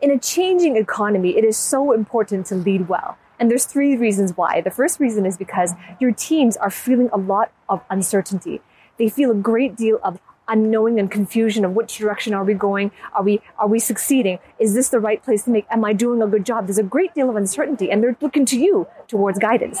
In a changing economy, it is so important to lead well. And there's three reasons why. The first reason is because your teams are feeling a lot of uncertainty. They feel a great deal of unknowing and confusion of which direction are we going? Are we, are we succeeding? Is this the right place to make? Am I doing a good job? There's a great deal of uncertainty and they're looking to you towards guidance.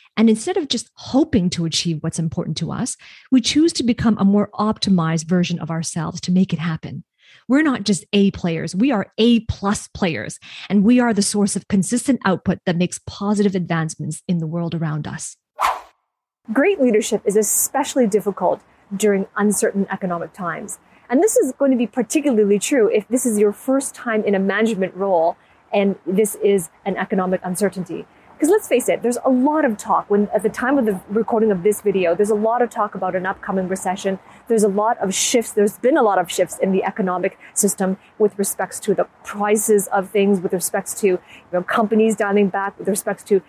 And instead of just hoping to achieve what's important to us, we choose to become a more optimized version of ourselves to make it happen. We're not just A players, we are A plus players, and we are the source of consistent output that makes positive advancements in the world around us. Great leadership is especially difficult during uncertain economic times. And this is going to be particularly true if this is your first time in a management role and this is an economic uncertainty. Because let's face it, there's a lot of talk when at the time of the recording of this video, there's a lot of talk about an upcoming recession. There's a lot of shifts. There's been a lot of shifts in the economic system with respects to the prices of things, with respects to you know, companies dialing back, with respects to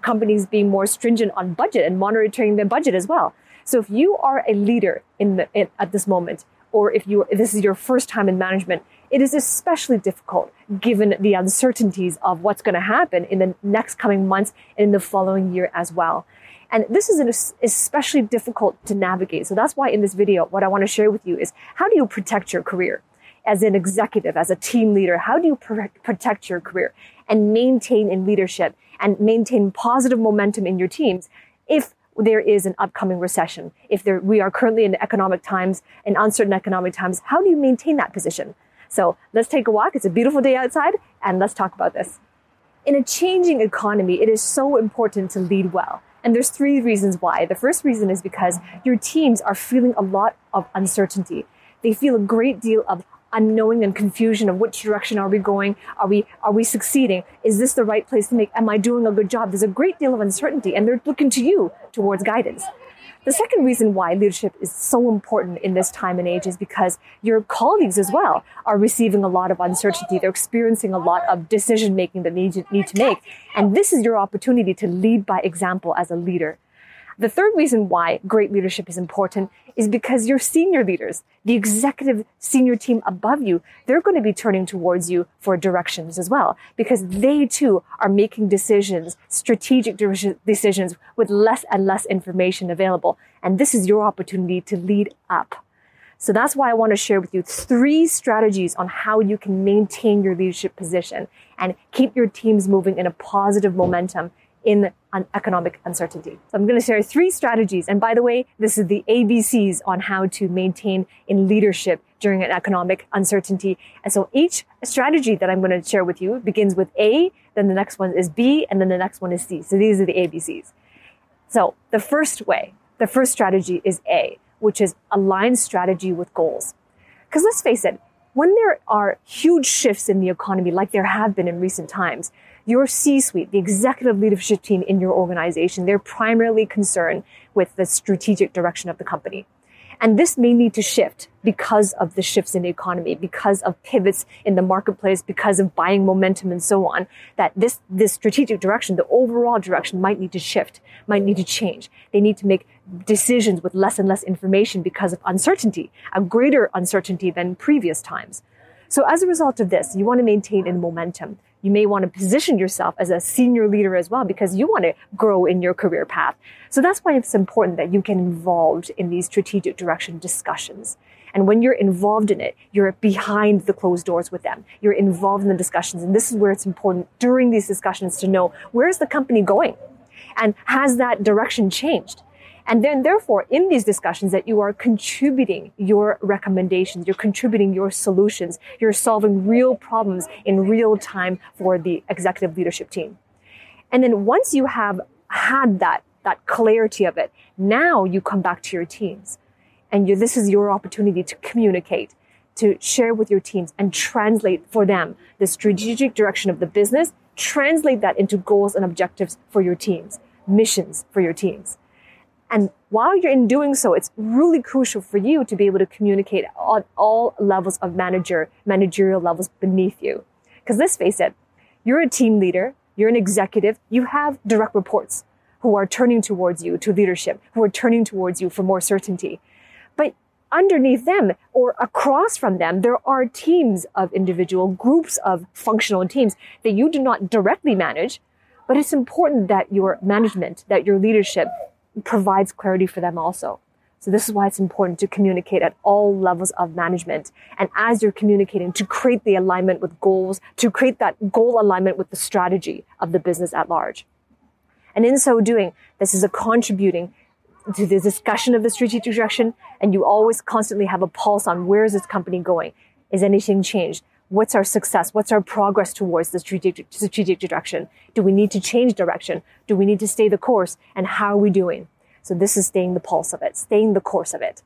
companies being more stringent on budget and monitoring their budget as well. So if you are a leader in the, in, at this moment, or if you if this is your first time in management, it is especially difficult given the uncertainties of what's going to happen in the next coming months and in the following year as well. And this is especially difficult to navigate. So that's why in this video, what I want to share with you is how do you protect your career as an executive, as a team leader? How do you protect your career and maintain in leadership and maintain positive momentum in your teams if there is an upcoming recession? If there, we are currently in economic times, in uncertain economic times, how do you maintain that position? So let's take a walk. It's a beautiful day outside and let's talk about this. In a changing economy, it is so important to lead well. And there's three reasons why. The first reason is because your teams are feeling a lot of uncertainty. They feel a great deal of unknowing and confusion of which direction are we going? Are we, are we succeeding? Is this the right place to make? Am I doing a good job? There's a great deal of uncertainty and they're looking to you towards guidance. The second reason why leadership is so important in this time and age is because your colleagues as well are receiving a lot of uncertainty. They're experiencing a lot of decision making that they need to, make. And this is your opportunity to lead by example as a leader. The third reason why great leadership is important is because your senior leaders, the executive senior team above you, they're going to be turning towards you for directions as well, because they too are making decisions, strategic decisions with less and less information available. And this is your opportunity to lead up. So that's why I want to share with you three strategies on how you can maintain your leadership position and keep your teams moving in a positive momentum in an economic uncertainty. So I'm going to share three strategies. And by the way, this is the ABCs on how to maintain in leadership during an economic uncertainty. And so each strategy that I'm going to share with you begins with A, then the next one is B, and then the next one is C. So these are the ABCs. So the first way, the first strategy is A, which is align strategy with goals. Because let's face it, when there are huge shifts in the economy, like there have been in recent times, your C-suite, the executive leadership team in your organization, they're primarily concerned with the strategic direction of the company. And this may need to shift because of the shifts in the economy, because of pivots in the marketplace, because of buying momentum and so on, that this, this strategic direction, the overall direction might need to shift, might need to change. They need to make decisions with less and less information because of uncertainty, a greater uncertainty than previous times. So as a result of this, you want to maintain in momentum. You may want to position yourself as a senior leader as well because you want to grow in your career path. So that's why it's important that you get involved in these strategic direction discussions. And when you're involved in it, you're behind the closed doors with them. You're involved in the discussions. And this is where it's important during these discussions to know where is the company going? And has that direction changed? And then therefore, in these discussions that you are contributing your recommendations, you're contributing your solutions, you're solving real problems in real time for the executive leadership team. And then once you have had that, that clarity of it, now you come back to your teams. And you, this is your opportunity to communicate, to share with your teams and translate for them the strategic direction of the business, translate that into goals and objectives for your teams, missions for your teams. And while you're in doing so, it's really crucial for you to be able to communicate on all levels of manager, managerial levels beneath you. Because let's face it, you're a team leader, you're an executive, you have direct reports who are turning towards you to leadership, who are turning towards you for more certainty. But underneath them or across from them, there are teams of individual groups of functional teams that you do not directly manage. But it's important that your management, that your leadership provides clarity for them also. So this is why it's important to communicate at all levels of management. And as you're communicating, to create the alignment with goals, to create that goal alignment with the strategy of the business at large. And in so doing, this is a contributing to the discussion of the strategic direction. And you always constantly have a pulse on where is this company going? Is anything changed? What's our success? What's our progress towards the strategic, strategic direction? Do we need to change direction? Do we need to stay the course? And how are we doing? So this is staying the pulse of it, staying the course of it.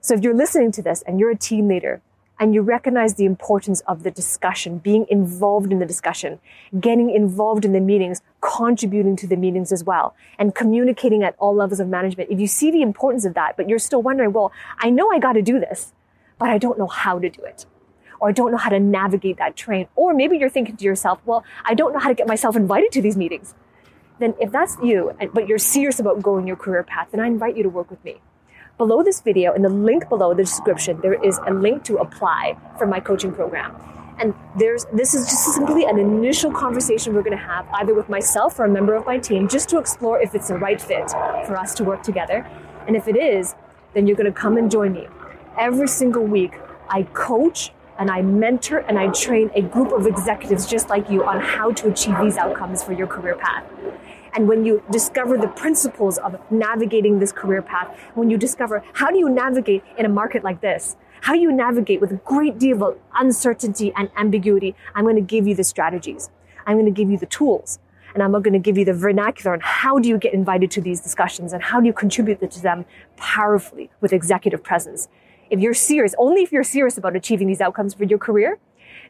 So if you're listening to this and you're a team leader and you recognize the importance of the discussion, being involved in the discussion, getting involved in the meetings, contributing to the meetings as well, and communicating at all levels of management. If you see the importance of that, but you're still wondering, well, I know I got to do this, but I don't know how to do it or I don't know how to navigate that train. Or maybe you're thinking to yourself, well, I don't know how to get myself invited to these meetings. Then if that's you, but you're serious about going your career path, then I invite you to work with me. Below this video, in the link below the description, there is a link to apply for my coaching program. And there's this is just simply an initial conversation we're going to have either with myself or a member of my team just to explore if it's the right fit for us to work together. And if it is, then you're going to come and join me. Every single week, I coach and I mentor and I train a group of executives just like you on how to achieve these outcomes for your career path. And when you discover the principles of navigating this career path, when you discover how do you navigate in a market like this, how do you navigate with a great deal of uncertainty and ambiguity, I'm going to give you the strategies. I'm going to give you the tools. And I'm going to give you the vernacular on how do you get invited to these discussions and how do you contribute to them powerfully with executive presence if you're serious, only if you're serious about achieving these outcomes for your career,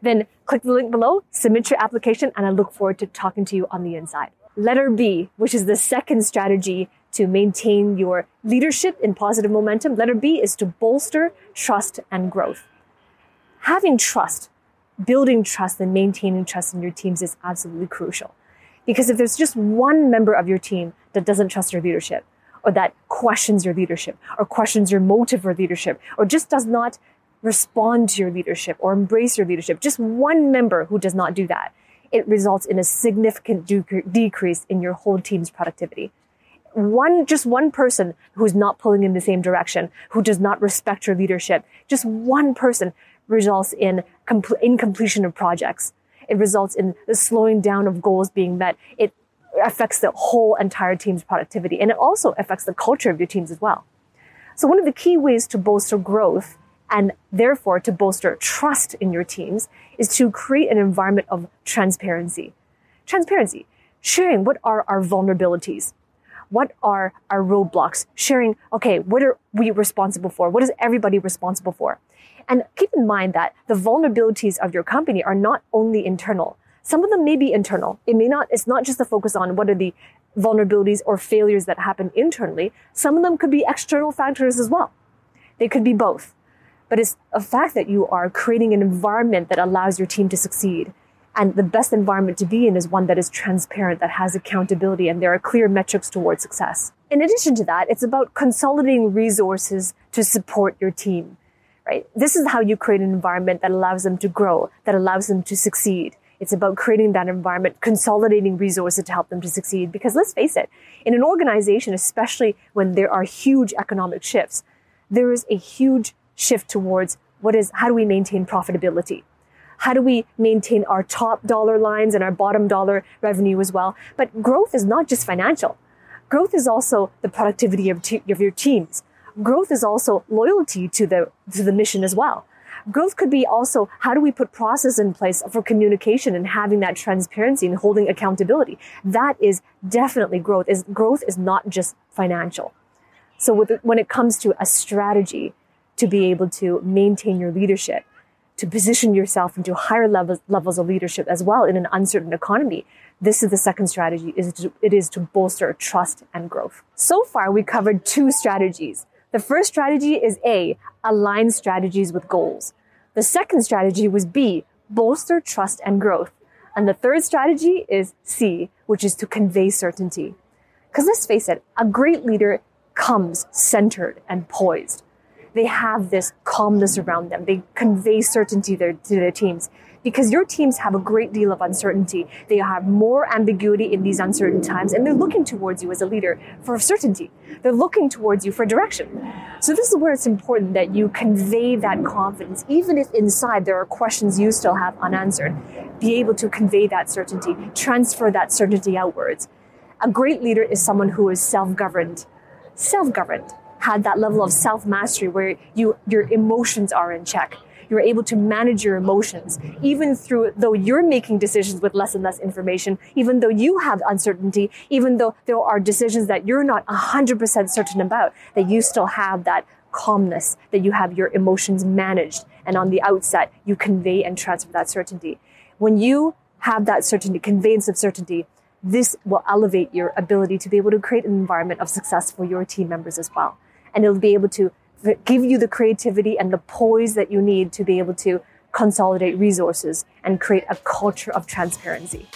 then click the link below, submit your application, and I look forward to talking to you on the inside. Letter B, which is the second strategy to maintain your leadership in positive momentum. Letter B is to bolster trust and growth. Having trust, building trust and maintaining trust in your teams is absolutely crucial. Because if there's just one member of your team that doesn't trust your leadership, or that questions your leadership or questions your motive for leadership or just does not respond to your leadership or embrace your leadership, just one member who does not do that, it results in a significant decrease in your whole team's productivity. One, just one person who's not pulling in the same direction, who does not respect your leadership, just one person results in incompletion of projects. It results in the slowing down of goals being met. It affects the whole entire team's productivity and it also affects the culture of your teams as well. So one of the key ways to bolster growth and therefore to bolster trust in your teams is to create an environment of transparency. Transparency, sharing what are our vulnerabilities? What are our roadblocks? Sharing, okay, what are we responsible for? What is everybody responsible for? And keep in mind that the vulnerabilities of your company are not only internal. Some of them may be internal. It may not, it's not just a focus on what are the vulnerabilities or failures that happen internally. Some of them could be external factors as well. They could be both. But it's a fact that you are creating an environment that allows your team to succeed. And the best environment to be in is one that is transparent, that has accountability, and there are clear metrics towards success. In addition to that, it's about consolidating resources to support your team, right? This is how you create an environment that allows them to grow, that allows them to succeed. It's about creating that environment, consolidating resources to help them to succeed. Because let's face it, in an organization, especially when there are huge economic shifts, there is a huge shift towards what is, how do we maintain profitability? How do we maintain our top dollar lines and our bottom dollar revenue as well? But growth is not just financial. Growth is also the productivity of, of your teams. Growth is also loyalty to the, to the mission as well. Growth could be also how do we put process in place for communication and having that transparency and holding accountability. That is definitely growth. Is growth is not just financial. So with, when it comes to a strategy to be able to maintain your leadership, to position yourself into higher levels, levels of leadership as well in an uncertain economy, this is the second strategy is to, it is to bolster trust and growth. So far, we covered two strategies. The first strategy is A, align strategies with goals. The second strategy was B, bolster trust and growth. And the third strategy is C, which is to convey certainty. Because let's face it, a great leader comes centered and poised. They have this calmness around them. They convey certainty to their teams because your teams have a great deal of uncertainty. They have more ambiguity in these uncertain times and they're looking towards you as a leader for certainty. They're looking towards you for direction. So this is where it's important that you convey that confidence, even if inside there are questions you still have unanswered. Be able to convey that certainty, transfer that certainty outwards. A great leader is someone who is self-governed. Self-governed had that level of self-mastery where you, your emotions are in check you're able to manage your emotions, even through, though you're making decisions with less and less information, even though you have uncertainty, even though there are decisions that you're not 100% certain about, that you still have that calmness, that you have your emotions managed. And on the outset, you convey and transfer that certainty. When you have that certainty, conveyance of certainty, this will elevate your ability to be able to create an environment of success for your team members as well. And it'll be able to give you the creativity and the poise that you need to be able to consolidate resources and create a culture of transparency.